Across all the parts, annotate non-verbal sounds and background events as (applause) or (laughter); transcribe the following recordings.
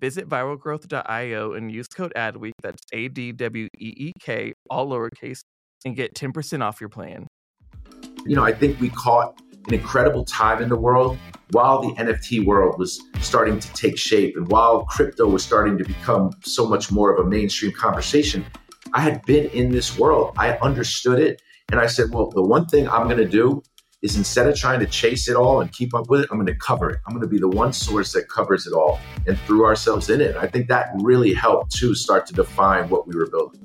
Visit viralgrowth.io and use code ADWEEK, that's A D W E E K, all lowercase, and get 10% off your plan. you know, I think we caught an incredible time in the world while the NFT world was starting to take shape and while crypto was starting to become so much more of a mainstream conversation. I had been in this world, I understood it, and I said, well, the one thing I'm going to do is instead of trying to chase it all and keep up with it, I'm going to cover it. I'm going to be the one source that covers it all and threw ourselves in it. I think that really helped to start to define what we were building.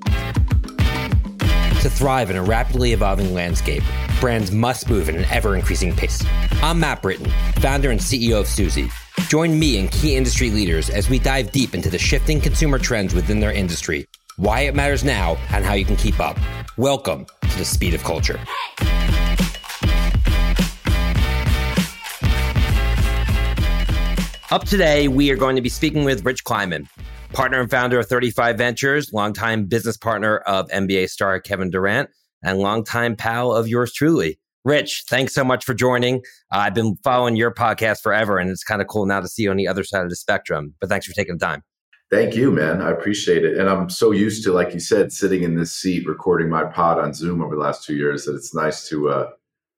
To thrive in a rapidly evolving landscape, brands must move at an ever increasing pace. I'm Matt Britton, founder and CEO of Suzy. Join me and key industry leaders as we dive deep into the shifting consumer trends within their industry, why it matters now, and how you can keep up. Welcome to the speed of culture. Up today, we are going to be speaking with Rich Kleiman, partner and founder of 35 Ventures, longtime business partner of NBA star Kevin Durant, and longtime pal of yours truly. Rich, thanks so much for joining. Uh, I've been following your podcast forever, and it's kind of cool now to see you on the other side of the spectrum. But thanks for taking the time. Thank you, man. I appreciate it. And I'm so used to, like you said, sitting in this seat recording my pod on Zoom over the last two years that it's nice to uh,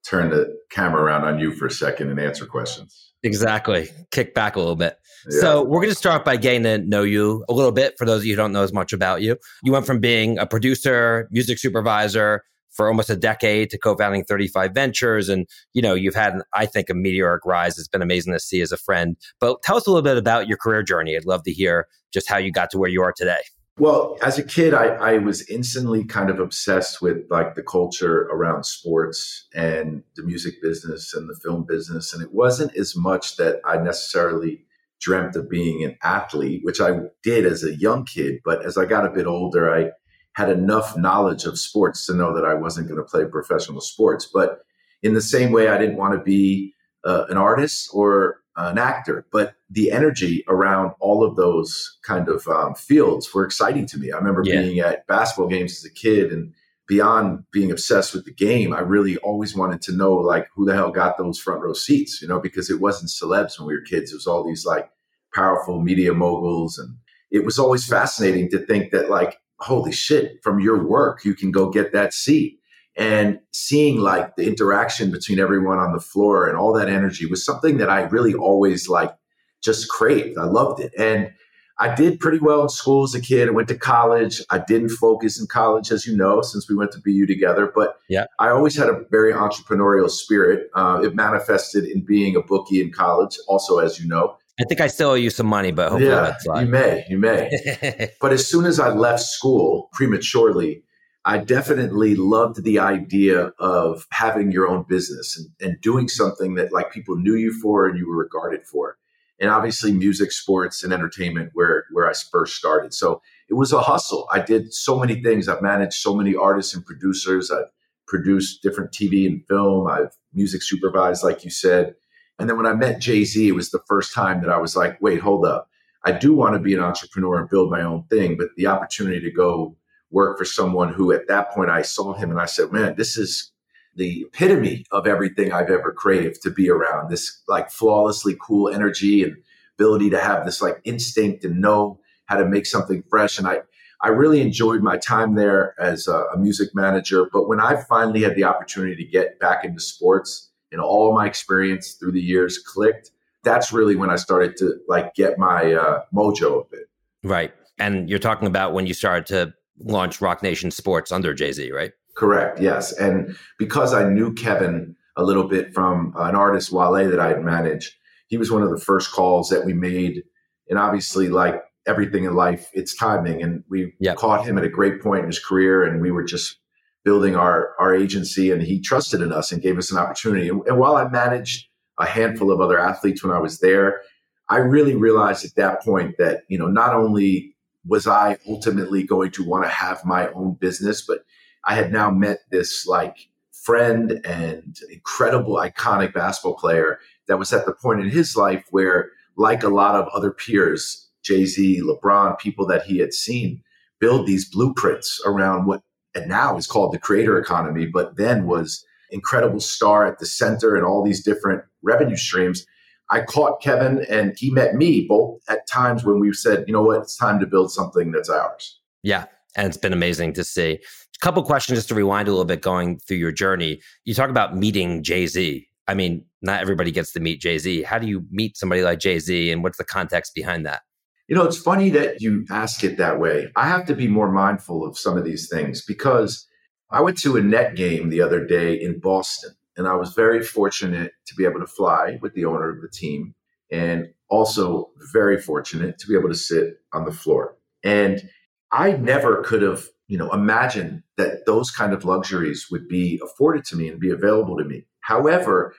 turn the camera around on you for a second and answer questions. Exactly. Kick back a little bit. Yeah. So we're going to start by getting to know you a little bit. For those of you who don't know as much about you, you went from being a producer, music supervisor for almost a decade to co-founding 35 Ventures, and you know you've had, I think, a meteoric rise. It's been amazing to see as a friend. But tell us a little bit about your career journey. I'd love to hear just how you got to where you are today. Well, as a kid, I, I was instantly kind of obsessed with like the culture around sports and the music business and the film business. And it wasn't as much that I necessarily dreamt of being an athlete, which I did as a young kid. But as I got a bit older, I had enough knowledge of sports to know that I wasn't going to play professional sports. But in the same way, I didn't want to be uh, an artist or an actor, but the energy around all of those kind of um, fields were exciting to me. I remember Yeah. being at basketball games as a kid and beyond being obsessed with the game, I really always wanted to know like who the hell got those front row seats, you know, because it wasn't celebs when we were kids. It was all these like powerful media moguls. And it was always fascinating to think that like, holy shit, from your work, you can go get that seat and seeing like the interaction between everyone on the floor and all that energy was something that I really always like just craved. I loved it. And I did pretty well in school as a kid. I went to college. I didn't focus in college, as you know, since we went to BU together. But Yeah. I always had a very entrepreneurial spirit. Uh, it manifested in being a bookie in college, also, as you know. I think I still owe you some money, but hopefully yeah, that's you may, you may. (laughs) But as soon as I left school prematurely, I definitely loved the idea of having your own business and, and doing something that like people knew you for and you were regarded for. And obviously music, sports, and entertainment where where I first started. So it was a hustle. I did so many things. I've managed so many artists and producers. I've produced different TV and film. I've music supervised, like you said. And then when I met Jay Z, it was the first time that I was like, wait, hold up. I do want to be an entrepreneur and build my own thing. But the opportunity to go work for someone who at that point I saw him and I said, man, this is the epitome of everything I've ever craved to be around this like flawlessly cool energy and ability to have this like instinct and know how to make something fresh. And I, I really enjoyed my time there as a, a music manager. But when I finally had the opportunity to get back into sports and all my experience through the years clicked, that's really when I started to like get my uh, mojo a bit. Right. And you're talking about when you started to launch Roc Nation Sports under Jay Z, right? Correct. Yes. And because I knew Kevin a little bit from uh, an artist Wale that I had managed, he was one of the first calls that we made. And obviously, like everything in life, it's timing. And we yep. caught him at a great point in his career, and we were just building our our agency. And he trusted in us and gave us an opportunity. And, and while I managed a handful of other athletes when I was there, I really realized at that point that you know not only was I ultimately going to want to have my own business, but I had now met this like friend and incredible iconic basketball player that was at the point in his life where, like a lot of other peers, Jay Z, LeBron, people that he had seen build these blueprints around what and now is called the creator economy, but then was incredible star at the center and all these different revenue streams. I caught Kevin and he met me both at times when we said, you know what, it's time to build something that's ours. Yeah. And it's been amazing to see. A couple questions just to rewind a little bit going through your journey. You talk about meeting Jay Z. I mean, not everybody gets to meet Jay Z. How do you meet somebody like Jay Z and what's the context behind that? You know, it's funny that you ask it that way. I have to be more mindful of some of these things because I went to a net game the other day in Boston, and I was very fortunate to be able to fly with the owner of the team, and also very fortunate to be able to sit on the floor. And I never could have, you know, imagined that those kind of luxuries would be afforded to me and be available to me. However,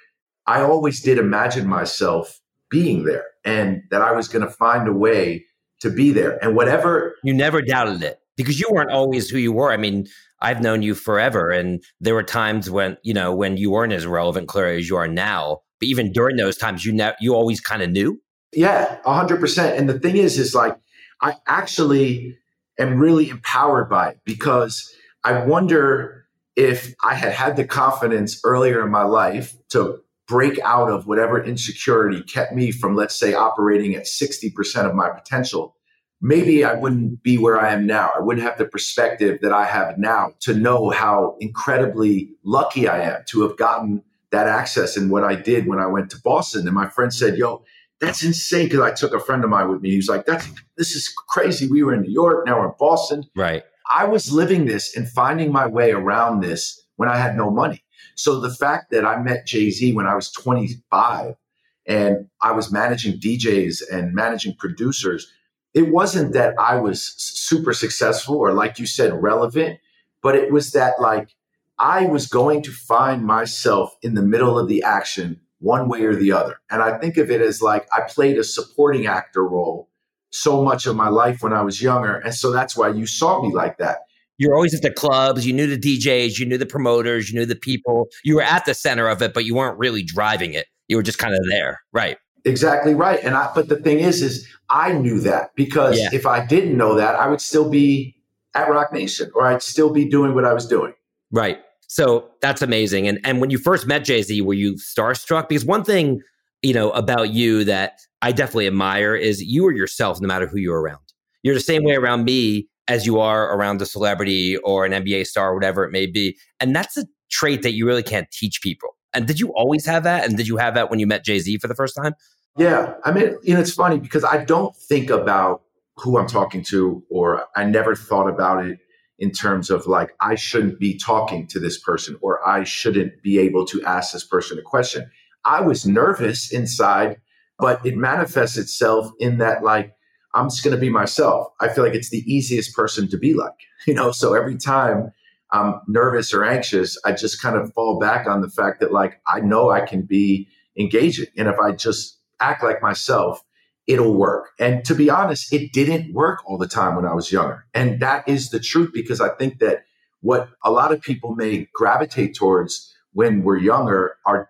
I always did imagine myself being there and that I was going to find a way to be there. And whatever. You never doubted it because you weren't always who you were. I mean, I've known you forever. And there were times when, you know, when you weren't as relevant, clearly, as you are now. But even during those times, you ne- you always kind of knew. Yeah, 100%. And the thing is, is like, I actually am really empowered by it because I wonder if I had had the confidence earlier in my life to break out of whatever insecurity kept me from, let's say, operating at 60% of my potential, maybe I wouldn't be where I am now. I wouldn't have the perspective that I have now to know how incredibly lucky I am to have gotten that access and what I did when I went to Boston. And my friend said, Yo, that's insane. Because I took a friend of mine with me. He was like, That's this is crazy. We were in New York, now we're in Boston. Right. I was living this and finding my way around this when I had no money. So the fact that I met Jay Z when I was 25 and I was managing DJs and managing producers, it wasn't that I was super successful or, like you said, relevant, but it was that like I was going to find myself in the middle of the action one way or the other. And I think of it as like I played a supporting actor role so much of my life when I was younger. And so that's why you saw me like that you're always at the clubs, you knew the DJs, you knew the promoters, you knew the people. You were at the center of it, but you weren't really driving it. You were just kind of there. Right. Exactly right. And I but the thing is is I knew that because yeah. if I didn't know that, I would still be at Roc Nation or I'd still be doing what I was doing. Right. So that's amazing. And and when you first met Jay-Z, were you starstruck? Because one thing, you know, about you that I definitely admire is you are yourself no matter who you're around. You're the same way around me as you are around a celebrity or an NBA star, or whatever it may be. And that's a trait that you really can't teach people. And did you always have that? And did you have that when you met Jay Z for the first time? Yeah. I mean, know, it's funny because I don't think about who I'm talking to, or I never thought about it in terms of like, I shouldn't be talking to this person, or I shouldn't be able to ask this person a question. I was nervous inside, but it manifests itself in that, like, I'm just going to be myself. I feel like it's the easiest person to be like, (laughs) you know? So every time I'm nervous or anxious, I just kind of fall back on the fact that like, I know I can be engaging. And if I just act like myself, it'll work. And to be honest, it didn't work all the time when I was younger. And that is the truth because I think that what a lot of people may gravitate towards when we're younger are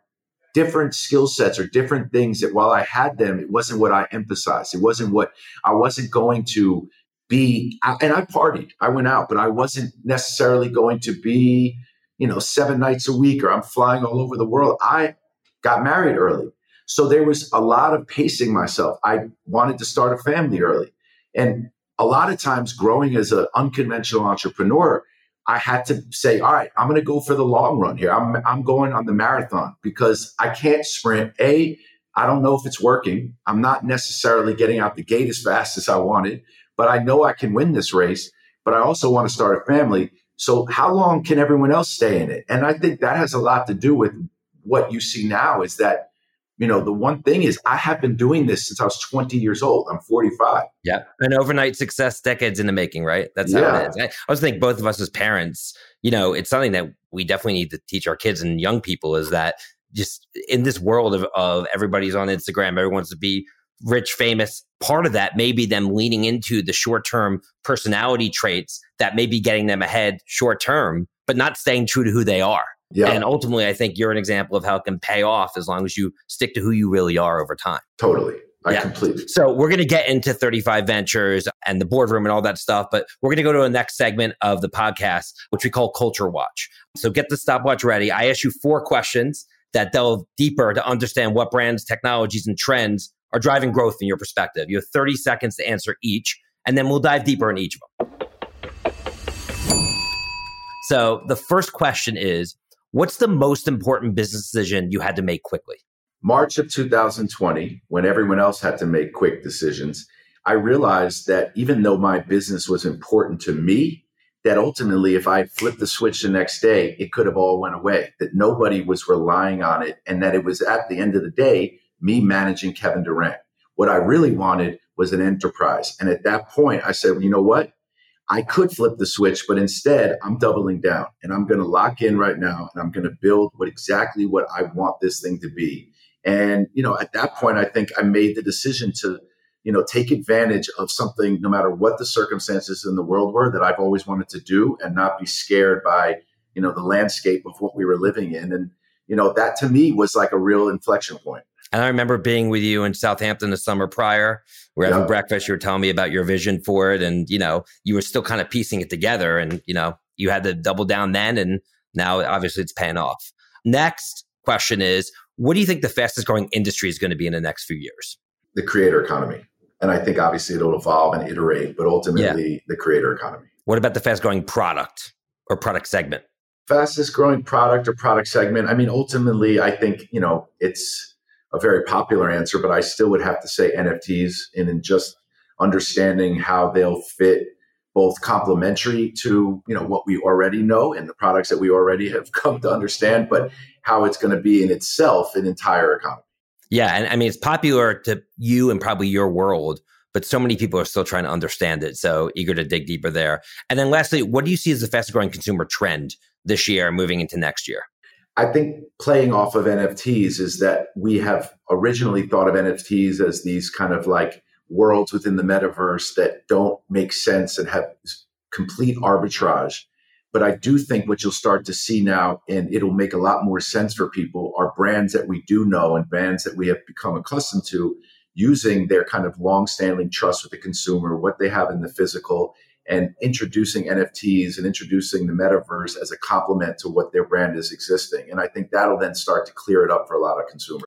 different skill sets or different things that while I had them, it wasn't what I emphasized. It wasn't what I wasn't going to be. And I partied, I went out, but I wasn't necessarily going to be, you know, seven nights a week or I'm flying all over the world. I got married early. So there was a lot of pacing myself. I wanted to start a family early. And a lot of times growing as an unconventional entrepreneur, I had to say, all right, I'm going to go for the long run here. I'm, I'm going on the marathon because I can't sprint. A, I don't know if it's working. I'm not necessarily getting out the gate as fast as I wanted, but I know I can win this race. But I also want to start a family. So how long can everyone else stay in it? And I think that has a lot to do with what you see now is that you know, the one thing is I have been doing this since I was 20 years old. I'm 45. Yeah. An overnight success decades in the making, right? That's how yeah. it is. I, I was thinking both of us as parents, you know, it's something that we definitely need to teach our kids and young people is that just in this world of, of everybody's on Instagram, everyone wants to be rich, famous. Part of that may be them leaning into the short term personality traits that may be getting them ahead short term, but not staying true to who they are. Yeah. And ultimately, I think you're an example of how it can pay off as long as you stick to who you really are over time. Totally. I yeah. completely. So we're going to get into 35 Ventures and the boardroom and all that stuff, but we're going to go to a next segment of the podcast, which we call Culture Watch. So get the stopwatch ready. I ask you four questions that delve deeper to understand what brands, technologies, and trends are driving growth in your perspective. You have 30 seconds to answer each, and then we'll dive deeper in each of them. So the first question is What's the most important business decision you had to make quickly? March of 2020, when everyone else had to make quick decisions, I realized that even though my business was important to me, that ultimately if I flipped the switch the next day, it could have all went away, that nobody was relying on it, and that it was at the end of the day, me managing Kevin Durant. What I really wanted was an enterprise. And at that point, I said, well, you know what? I could flip the switch, but instead I'm doubling down and I'm going to lock in right now and I'm going to build what exactly what I want this thing to be. And, you know, at that point, I think I made the decision to, you know, take advantage of something, no matter what the circumstances in the world were that I've always wanted to do and not be scared by, you know, the landscape of what we were living in. And, you know, that to me was like a real inflection point. And I remember being with you in Southampton the summer prior. We're having yeah. breakfast. You were telling me about your vision for it. And, you know, you were still kind of piecing it together. And, you know, you had to double down then. And now obviously it's paying off. Next question is what do you think the fastest growing industry is going to be in the next few years? The creator economy. And I think obviously it'll evolve and iterate, but ultimately yeah. the creator economy. What about the fast growing product or product segment? Fastest growing product or product segment. I mean, ultimately, I think, you know, it's a very popular answer, but I still would have to say NFTs and in just understanding how they'll fit both complementary to you know what we already know and the products that we already have (laughs) come to understand, but how it's going to be in itself an entire economy. Yeah, and I mean it's popular to you and probably your world, but so many people are still trying to understand it. So eager to dig deeper there. And then lastly, what do you see as the fastest growing consumer trend this year moving into next year? I think playing off of NFTs is that we have originally thought of NFTs as these kind of like worlds within the metaverse that don't make sense and have complete arbitrage. But I do think what you'll start to see now, and it'll make a lot more sense for people, are brands that we do know and brands that we have become accustomed to using their kind of long-standing trust with the consumer, what they have in the physical, and introducing NFTs and introducing the metaverse as a complement to what their brand is existing. And I think that'll then start to clear it up for a lot of consumers.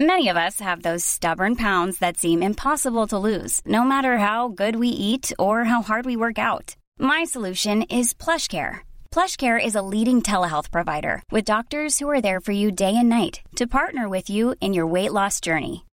Many of us have those stubborn pounds that seem impossible to lose, no matter how good we eat or how hard we work out. My solution is PlushCare. PlushCare is a leading telehealth provider with doctors who are there for you day and night to partner with you in your weight loss journey.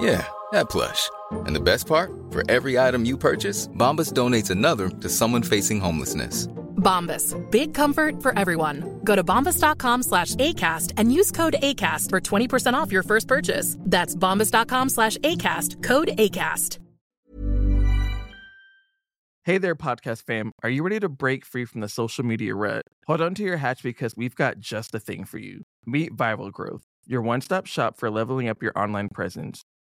Yeah, that plush. And the best part, for every item you purchase, Bombas donates another to someone facing homelessness. Bombas. Big comfort for everyone. Go to bombas.com slash ACAST and use code ACAST for 20% off your first purchase. That's bombas.com slash ACAST. Code ACAST. Hey there, podcast fam. Are you ready to break free from the social media rut? Hold on to your hatch because we've got just the thing for you. Meet Viral Growth, your one stop shop for leveling up your online presence.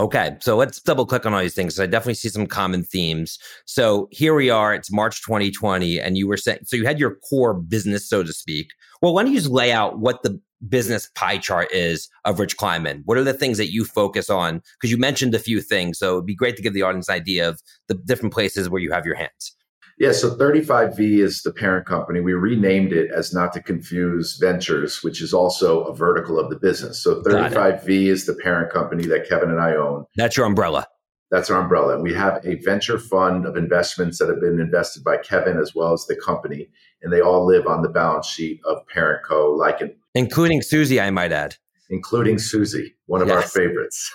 Okay, so let's double click on all these things. I definitely see some common themes. So here we are, it's March 2020, and you were saying, so you had your core business, so to speak. Well, why don't you just lay out what the business pie chart is of Rich Kleiman? What are the things that you focus on? Because you mentioned a few things. So it'd be great to give the audience an idea of the different places where you have your hands. Yeah, so 35V is the parent company. We renamed it as not to confuse Ventures, which is also a vertical of the business. So 35V is the parent company that Kevin and I own. That's your umbrella. That's our umbrella. We have a venture fund of investments that have been invested by Kevin as well as the company, and they all live on the balance sheet of Parent Co. Like an, including Suzy, I might add including Suzy, one of yes. our favorites.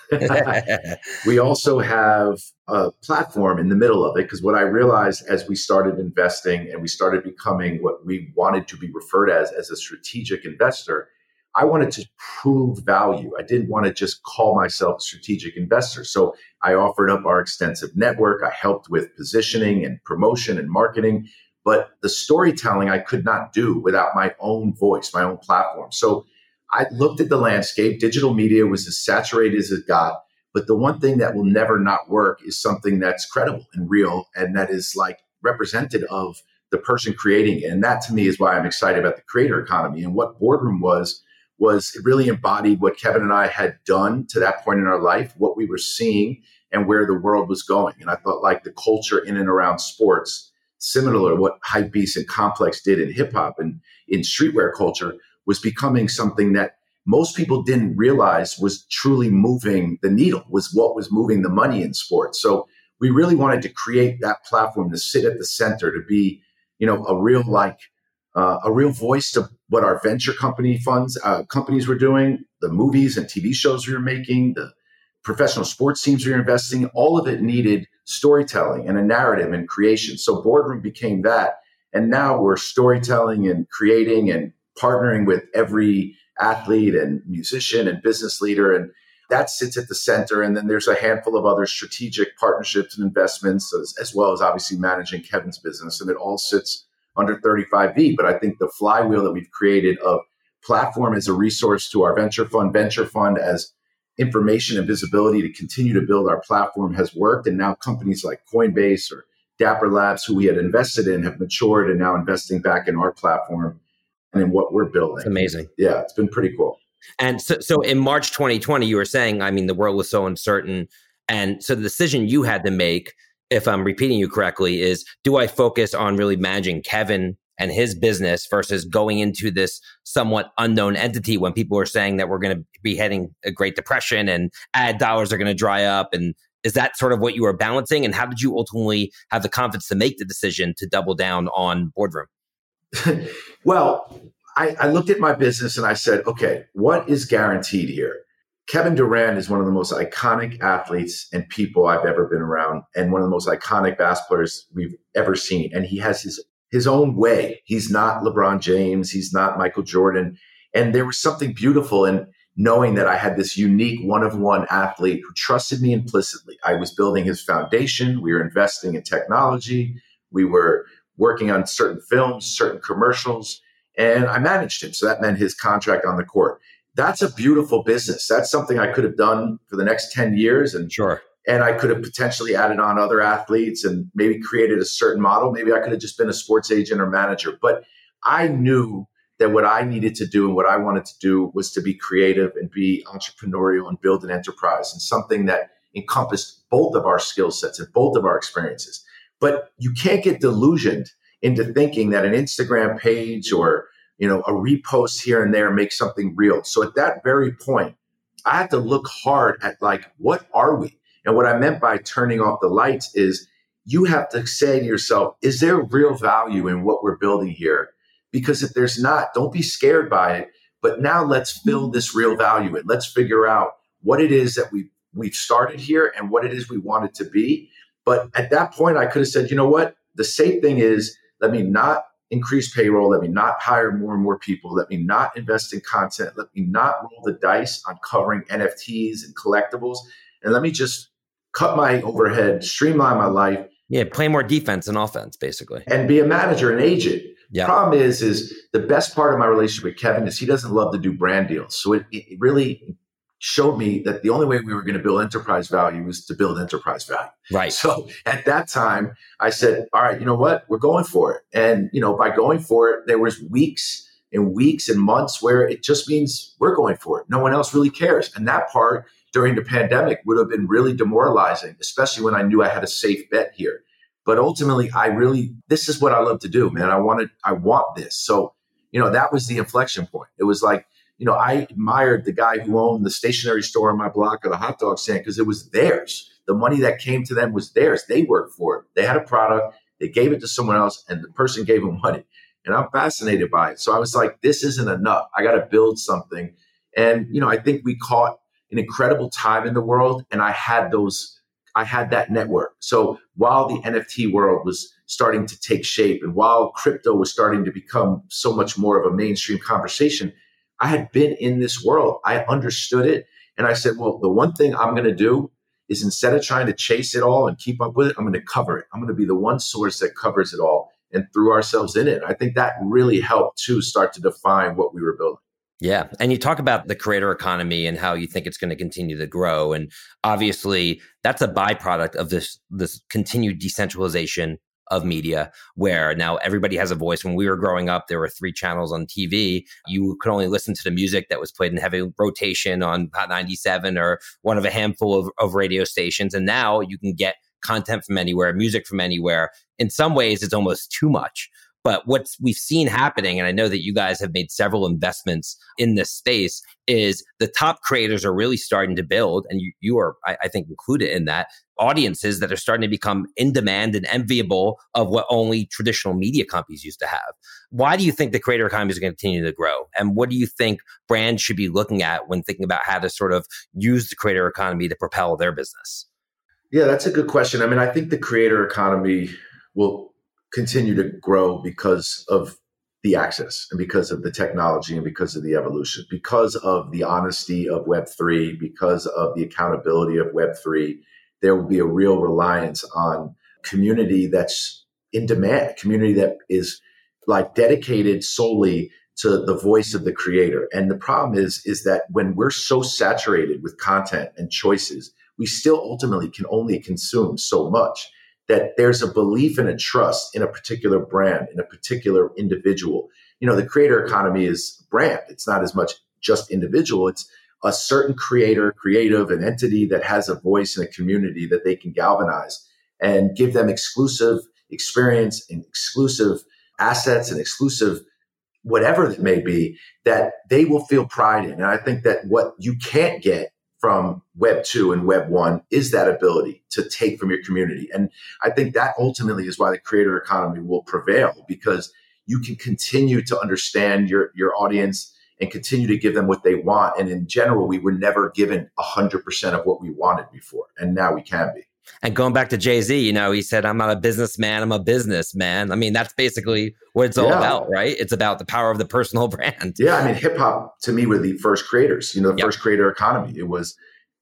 (laughs) we also have a platform in the middle of it because what I realized as we started investing and we started becoming what we wanted to be referred as as a strategic investor, I wanted to prove value. I didn't want to just call myself a strategic investor. So I offered up our extensive network. I helped with positioning and promotion and marketing. But the storytelling I could not do without my own voice, my own platform. So I looked at the landscape. Digital media was as saturated as it got. But the one thing that will never not work is something that's credible and real and that is like representative of the person creating it. And that to me is why I'm excited about the creator economy. And what Boardroom was, was it really embodied what Kevin and I had done to that point in our life, what we were seeing and where the world was going. And I thought like the culture in and around sports, similar to what Hypebeast and Complex did in hip hop and in streetwear culture, was becoming something that most people didn't realize was truly moving the needle, was what was moving the money in sports. So we really wanted to create that platform to sit at the center, to be, you know, a real like uh, a real voice to what our venture company funds uh, companies were doing, the movies and TV shows we were making, the professional sports teams we were investing. All of it needed storytelling and a narrative and creation. So boardroom became that, and now we're storytelling and creating and partnering with every athlete and musician and business leader. And that sits at the center. And then there's a handful of other strategic partnerships and investments, as, as well as obviously managing Kevin's business. And it all sits under 35V. But I think the flywheel that we've created of platform as a resource to our venture fund, venture fund as information and visibility to continue to build our platform has worked. And now companies like Coinbase or Dapper Labs, who we had invested in, have matured and now investing back in our platform and in what we're building. It's amazing. Yeah, it's been pretty cool. And so, so in March 2020, you were saying, I mean, the world was so uncertain. And so the decision you had to make, if I'm repeating you correctly, is do I focus on really managing Kevin and his business versus going into this somewhat unknown entity when people are saying that we're going to be heading a Great Depression and ad dollars are going to dry up? And is that sort of what you were balancing? And how did you ultimately have the confidence to make the decision to double down on boardroom? (laughs) well, I, I looked at my business and I said, okay, what is guaranteed here? Kevin Durant is one of the most iconic athletes and people I've ever been around, and one of the most iconic basketball players we've ever seen. And he has his his own way. He's not LeBron James. He's not Michael Jordan. And there was something beautiful in knowing that I had this unique one of one athlete who trusted me implicitly. I was building his foundation. We were investing in technology. We were working on certain films, certain commercials, and I managed him. So that meant his contract on the court. That's a beautiful business. That's something I could have done for the next 10 years. And sure. And I could have potentially added on other athletes and maybe created a certain model. Maybe I could have just been a sports agent or manager. But I knew that what I needed to do and what I wanted to do was to be creative and be entrepreneurial and build an enterprise and something that encompassed both of our skill sets and both of our experiences. But you can't get delusioned into thinking that an Instagram page or you know a repost here and there makes something real. So at that very point, I had to look hard at like what are we? And what I meant by turning off the lights is you have to say to yourself, is there real value in what we're building here? Because if there's not, don't be scared by it. But now let's build mm-hmm. this real value and Let's figure out what it is that we we've started here and what it is we want it to be. But at that point, I could have said, you know what? The safe thing is let me not increase payroll. Let me not hire more and more people. Let me not invest in content. Let me not roll the dice on covering NFTs and collectibles. And let me just cut my overhead, streamline my life. Yeah, play more defense and offense, basically. And be a manager and agent. Yeah. Problem is, is the best part of my relationship with Kevin is he doesn't love to do brand deals. So it, it really showed me that the only way we were going to build enterprise value was to build enterprise value. Right. So at that time, I said, all right, you know what? We're going for it. And, you know, by going for it, there was weeks and weeks and months where it just means we're going for it. No one else really cares. And that part during the pandemic would have been really demoralizing, especially when I knew I had a safe bet here. But ultimately, I really, this is what I love to do, man. I wanted, I want this. So, you know, that was the inflection point. It was like, you know, I admired the guy who owned the stationery store on my block or the hot dog stand because it was theirs. The money that came to them was theirs. They worked for it. They had a product, they gave it to someone else, and the person gave them money. And I'm fascinated by it. So I was like, this isn't enough. I got to build something. And, you know, I think we caught an incredible time in the world, and I had those, I had that network. So while the NFT world was starting to take shape and while crypto was starting to become so much more of a mainstream conversation, I had been in this world. I understood it. And I said, well, the one thing I'm going to do is instead of trying to chase it all and keep up with it, I'm going to cover it. I'm going to be the one source that covers it all and threw ourselves in it. I think that really helped to start to define what we were building. Yeah. And you talk about the creator economy and how you think it's going to continue to grow. And obviously that's a byproduct of this this continued decentralization of media where now everybody has a voice. When we were growing up, there were three channels on TV. You could only listen to the music that was played in heavy rotation on Hot 97 or one of a handful of, of radio stations. And now you can get content from anywhere, music from anywhere. In some ways, it's almost too much. But what we've seen happening, and I know that you guys have made several investments in this space, is the top creators are really starting to build, and you, you are, I, I think, included in that, audiences that are starting to become in demand and enviable of what only traditional media companies used to have. Why do you think the creator economy is going to continue to grow? And what do you think brands should be looking at when thinking about how to sort of use the creator economy to propel their business? Yeah, that's a good question. I mean, I think the creator economy will continue to grow because of the access and because of the technology and because of the evolution, because of the honesty of Web3, because of the accountability of Web3, there will be a real reliance on community that's in demand, community that is like dedicated solely to the voice of the creator. And the problem is, is that when we're so saturated with content and choices, we still ultimately can only consume so much that there's a belief and a trust in a particular brand, in a particular individual. You know, the creator economy is brand. It's not as much just individual. It's a certain creator, creative, an entity that has a voice in a community that they can galvanize and give them exclusive experience and exclusive assets and exclusive whatever it may be that they will feel pride in. And I think that what you can't get from web 2 and web 1 is that ability to take from your community. And i think that ultimately is why the creator economy will prevail because you can continue to understand your your audience and continue to give them what they want. And in general we were never given 100% of what we wanted before and now we can be and going back to Jay Z, you know, he said, I'm not a businessman, I'm a businessman. I mean, that's basically what it's all yeah. about, right? It's about the power of the personal (laughs) brand. Yeah. I mean, hip hop to me were the first creators, you know, the yep. first creator economy. It was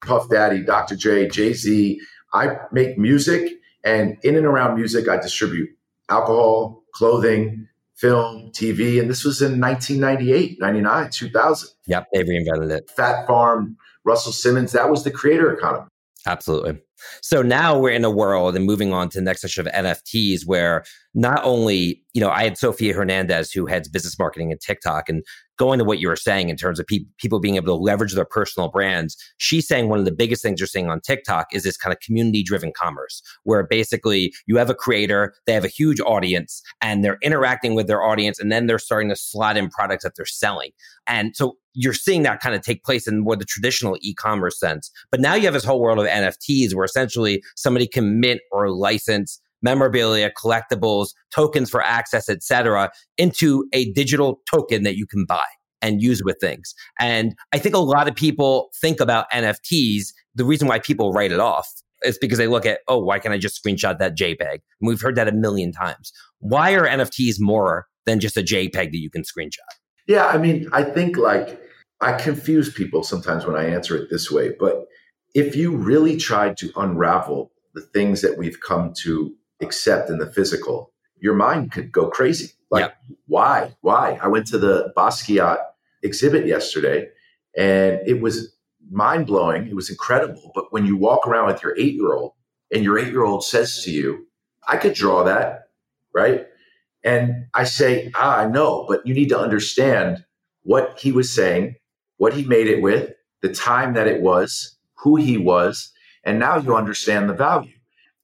Puff Daddy, Dr. J, Jay Z. I make music, and in and around music, I distribute alcohol, clothing, film, TV. And this was in 1998, 99, 2000. Yep. They reinvented it. Phat Farm, Russell Simmons, that was the creator economy. Absolutely. So now we're in a world and moving on to the next section of NFTs where not only you know, I had Sofia Hernandez, who heads business marketing and TikTok, and going to what you were saying in terms of pe- people being able to leverage their personal brands, she's saying one of the biggest things you're seeing on TikTok is this kind of community driven commerce, where basically you have a creator, they have a huge audience, and they're interacting with their audience, and then they're starting to slot in products that they're selling. And so you're seeing that kind of take place in more the traditional e-commerce sense. But now you have this whole world of NFTs where essentially somebody can mint or license memorabilia, collectibles, tokens for access, etc., into a digital token that you can buy and use with things. And I think a lot of people think about NFTs. The reason why people write it off is because they look at, oh, why can't I just screenshot that JPEG? And we've heard that a million times. Why are NFTs more than just a JPEG that you can screenshot? Yeah, I mean, I think like I confuse people sometimes when I answer it this way, but if you really tried to unravel the things that we've come to accept in the physical, your mind could go crazy. Like, why? Why? I went to the Basquiat exhibit yesterday and it was mind blowing. It was incredible. But when you walk around with your eight year old and your eight year old says to you, I could draw that, right? And I say, ah, I know, but you need to understand what he was saying, what he made it with, the time that it was, who he was, and now you understand the value.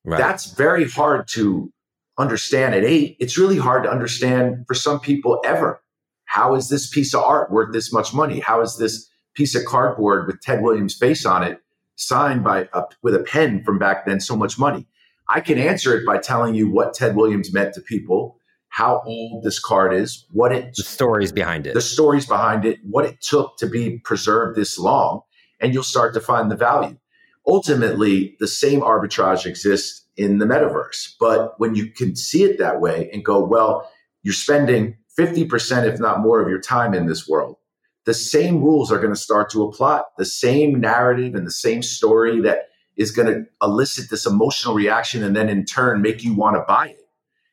Right. That's very hard to understand at eight. It's really hard to understand for some people ever. How is this piece of art worth this much money? How is this piece of cardboard with Ted Williams' face on it signed by a, with a pen from back then so much money? I can answer it by telling you what Ted Williams meant to people, how old this card is, what it the stories behind it, the stories behind it, what it took to be preserved this long, and you'll start to find the value ultimately the same arbitrage exists in the metaverse. But when you can see it that way and go, well, you're spending 50%, if not more, of your time in this world, the same rules are going to start to apply. The same narrative and the same story that is going to elicit this emotional reaction and then in turn make you want to buy it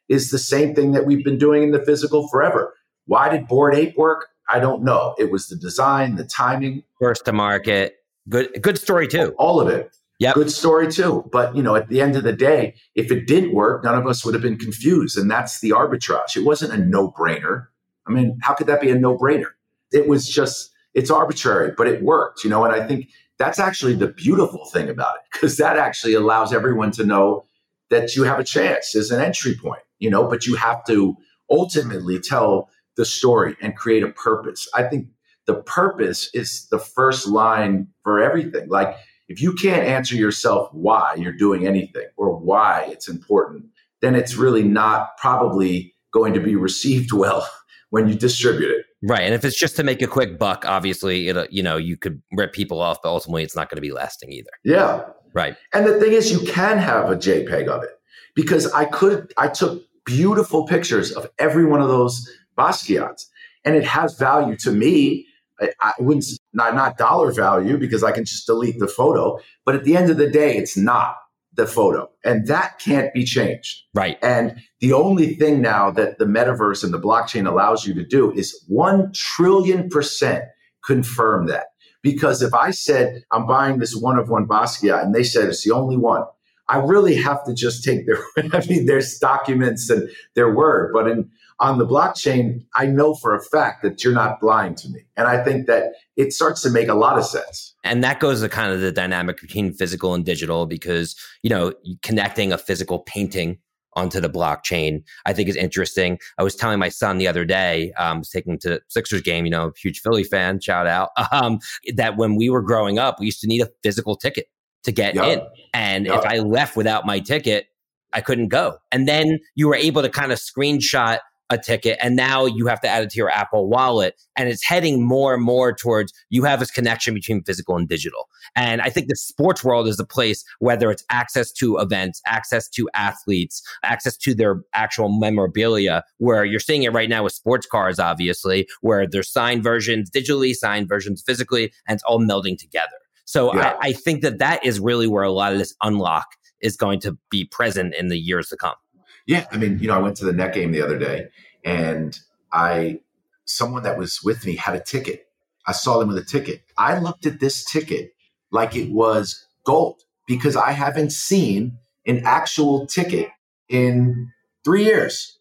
is the same thing that we've been doing in the physical forever. Why did Bored Ape work? I don't know. It was the design, the timing, first to market, Good, good story too. All of it. Yeah. Good story too. But you know, at the end of the day, if it didn't work, none of us would have been confused. And that's the arbitrage. It wasn't a no-brainer. I mean, how could that be a no-brainer? It was just, it's arbitrary, but it worked, you know, and I think that's actually the beautiful thing about it, because that actually allows everyone to know that you have a chance as an entry point, you know, but you have to ultimately tell the story and create a purpose. I think the purpose is the first line for everything. Like if you can't answer yourself why you're doing anything or why it's important, then it's really not probably going to be received well (laughs) when you distribute it. Right. And if it's just to make a quick buck, obviously it you know, you could rip people off, but ultimately it's not going to be lasting either. Yeah. Right. And the thing is you can have a JPEG of it because I could I took beautiful pictures of every one of those Basquiats and it has value to me I, I wouldn't not not dollar value because I can just delete the photo. But at the end of the day, it's not the photo, and that can't be changed. Right. And the only thing now that the metaverse and the blockchain allows you to do is one trillion percent confirm that. Because if I said I'm buying this one of one Basquiat and they said it's the only one, I really have to just take their, (laughs) I mean, there's documents and their word. But in on the blockchain, I know for a fact that you're not lying to me. And I think that it starts to make a lot of sense. And that goes to kind of the dynamic between physical and digital because, you know, connecting a physical painting onto the blockchain, I think is interesting. I was telling my son the other day, um, was taking him to Sixers game, you know, huge Philly fan, shout out, (laughs) um, that when we were growing up, we used to need a physical ticket to get yep. in. And yep. if I left without my ticket, I couldn't go. And then you were able to kind of screenshot a ticket and now you have to add it to your Apple wallet. And it's heading more and more towards you have this connection between physical and digital. And I think the sports world is a place, whether it's access to events, access to athletes, access to their actual memorabilia, where you're seeing it right now with sports cars, obviously, where there's signed versions digitally, signed versions physically, and it's all melding together. So yeah. I, I think that that is really where a lot of this unlock is going to be present in the years to come. Yeah, I mean, you know, I went to the net game the other day, and I someone that was with me had a ticket. I saw them with a ticket. I looked at this ticket like it was gold because I haven't seen an actual ticket in three years.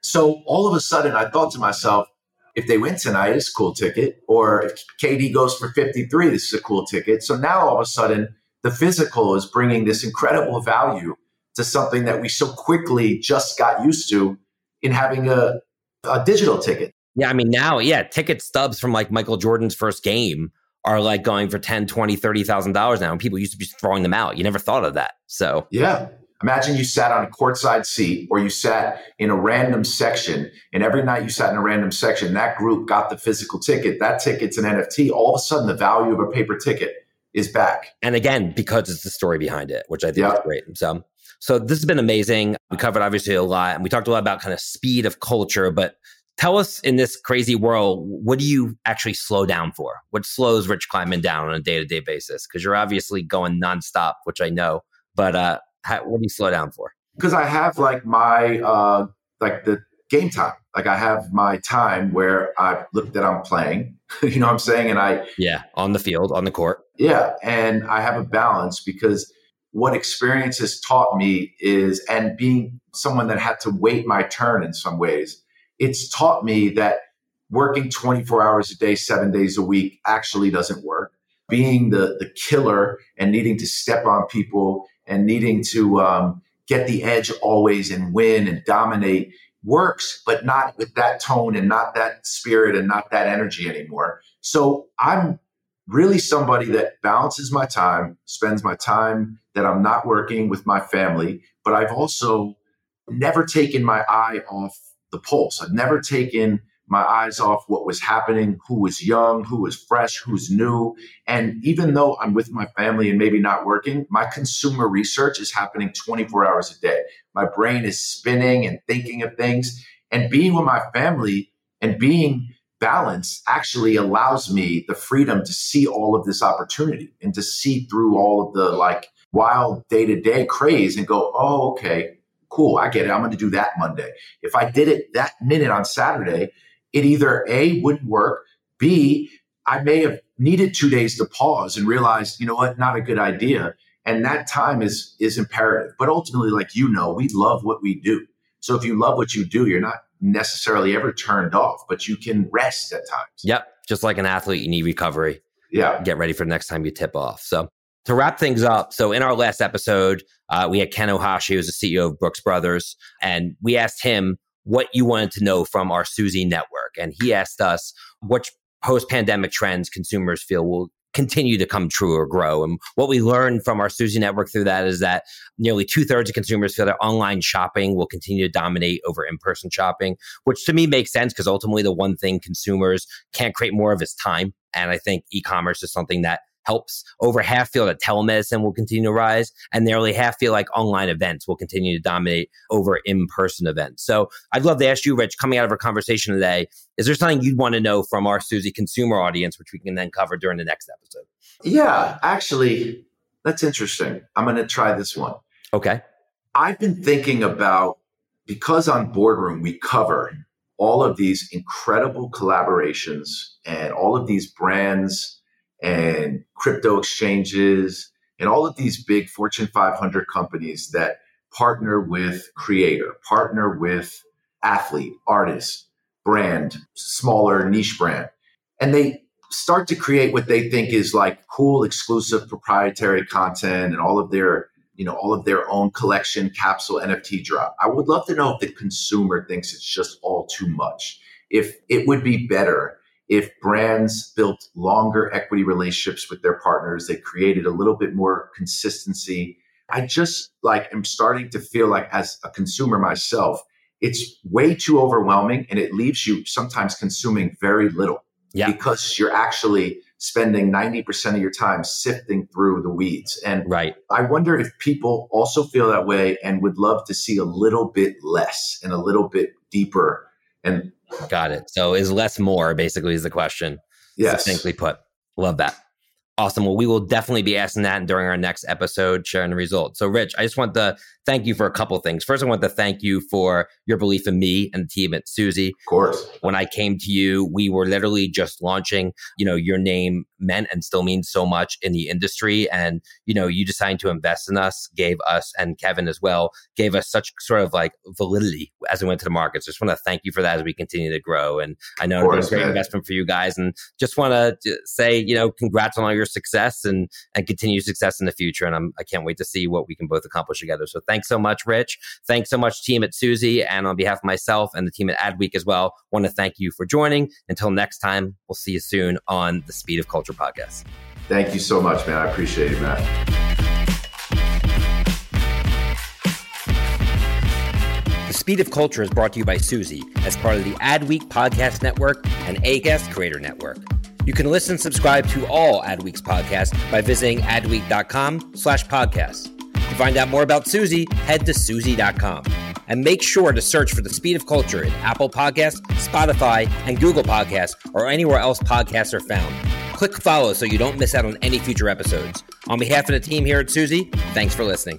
So all of a sudden, I thought to myself, if they win tonight, it's a cool ticket. Or if KD goes for 53, this is a cool ticket. So now all of a sudden, the physical is bringing this incredible value to something that we so quickly just got used to in having a, a digital ticket. Yeah, I mean now, yeah, ticket stubs from like Michael Jordan's first game are like going for 10, 20, 30,000 dollars now and people used to be throwing them out. You never thought of that. So, yeah. Imagine you sat on a courtside seat or you sat in a random section, and every night you sat in a random section, that group got the physical ticket. That ticket's an NFT. All of a sudden, the value of a paper ticket is back. And again, because it's the story behind it, which I think yep. is great. So, so this has been amazing. We covered obviously a lot, and we talked a lot about kind of speed of culture. But tell us, in this crazy world, what do you actually slow down for? What slows Rich Kleiman down on a day to day basis? Because you're obviously going nonstop, which I know. But uh, how, what do you slow down for? Because I have like my uh, like the game time. Like I have my time where I look that I'm playing. (laughs) you know what I'm saying? And I yeah on the field on the court. Yeah, and I have a balance because what experience has taught me is, and being someone that had to wait my turn in some ways, it's taught me that working 24 hours a day, seven days a week actually doesn't work. Being the the killer and needing to step on people and needing to um, get the edge always and win and dominate works, but not with that tone and not that spirit and not that energy anymore. So I'm really somebody that balances my time, spends my time that I'm not working with my family, but I've also never taken my eye off the pulse. I've never taken my eyes off what was happening, who was young, who was fresh, who's new. And even though I'm with my family and maybe not working, my consumer research is happening 24 hours a day. My brain is spinning and thinking of things. And being with my family and being balanced actually allows me the freedom to see all of this opportunity and to see through all of the like wild day to day craze and go, oh, okay, cool. I get it. I'm going to do that Monday. If I did it that minute on Saturday, it either A, wouldn't work, B, I may have needed two days to pause and realize, you know what, not a good idea. And that time is is imperative. But ultimately, like you know, we love what we do. So if you love what you do, you're not necessarily ever turned off, but you can rest at times. Yep. Just like an athlete, you need recovery. Yeah. Get ready for the next time you tip off. So to wrap things up, so in our last episode, uh, we had Ken Ohashi, who's the CEO of Brooks Brothers, and we asked him what you wanted to know from our Suzy network. And he asked us which post pandemic trends consumers feel will continue to come true or grow. And what we learned from our Suzy network through that is that nearly two thirds of consumers feel that online shopping will continue to dominate over in person shopping, which to me makes sense because ultimately the one thing consumers can't create more of is time. And I think e commerce is something that helps. Over half feel that telemedicine will continue to rise, and nearly half feel like online events will continue to dominate over in person events. So I'd love to ask you, Rich, coming out of our conversation today, is there something you'd want to know from our Suzy consumer audience, which we can then cover during the next episode? Yeah, actually, that's interesting. I'm going to try this one. Okay. I've been thinking about because on Boardroom we cover all of these incredible collaborations and all of these brands and crypto exchanges and all of these big Fortune 500 companies that partner with creator, partner with athlete, artist, brand, smaller niche brand. And they start to create what they think is like cool, exclusive, proprietary content and all of their, you know, all of their own collection capsule NFT drop. I would love to know if the consumer thinks it's just all too much. If it would be better if brands built longer equity relationships with their partners, they created a little bit more consistency. I just like am starting to feel like as a consumer myself, it's way too overwhelming and it leaves you sometimes consuming very little yeah. because you're actually spending 90% of your time sifting through the weeds. And right. I wonder if people also feel that way and would love to see a little bit less and a little bit deeper and Got it. So is less more basically is the question. Yes. Succinctly put. Love that. Awesome. Well, we will definitely be asking that during our next episode, sharing the results. So, Rich, I just want to thank you for a couple things. First, I want to thank you for your belief in me and the team at Suzy. Of course. When I came to you, we were literally just launching, you know, your name meant and still means so much in the industry. And, you know, you deciding to invest in us gave us, and Kevin as well, gave us such sort of like validity as we went to the markets. Just want to thank you for that as we continue to grow. And I know it's been a great investment for you guys. And just want to uh, say, you know, congrats on all your success and, and continued success in the future. And I'm, I can't wait to see what we can both accomplish together. So thanks so much, Rich. Thanks so much, team at Suzy. And on behalf of myself and the team at Adweek as well, want to thank you for joining. Until next time, we'll see you soon on the Speed of Culture podcast. Thank you so much, man. I appreciate it, Matt. The Speed of Culture is brought to you by Suzy as part of the Adweek Podcast Network and Acast Creator Network. You can listen and subscribe to all Adweek's podcasts by visiting adweek.com slash podcasts. To find out more about Suzy, head to Suzy.com. And make sure to search for The Speed of Culture in Apple Podcasts, Spotify, and Google Podcasts, or anywhere else podcasts are found. Click follow so you don't miss out on any future episodes. On behalf of the team here at Suzy, thanks for listening.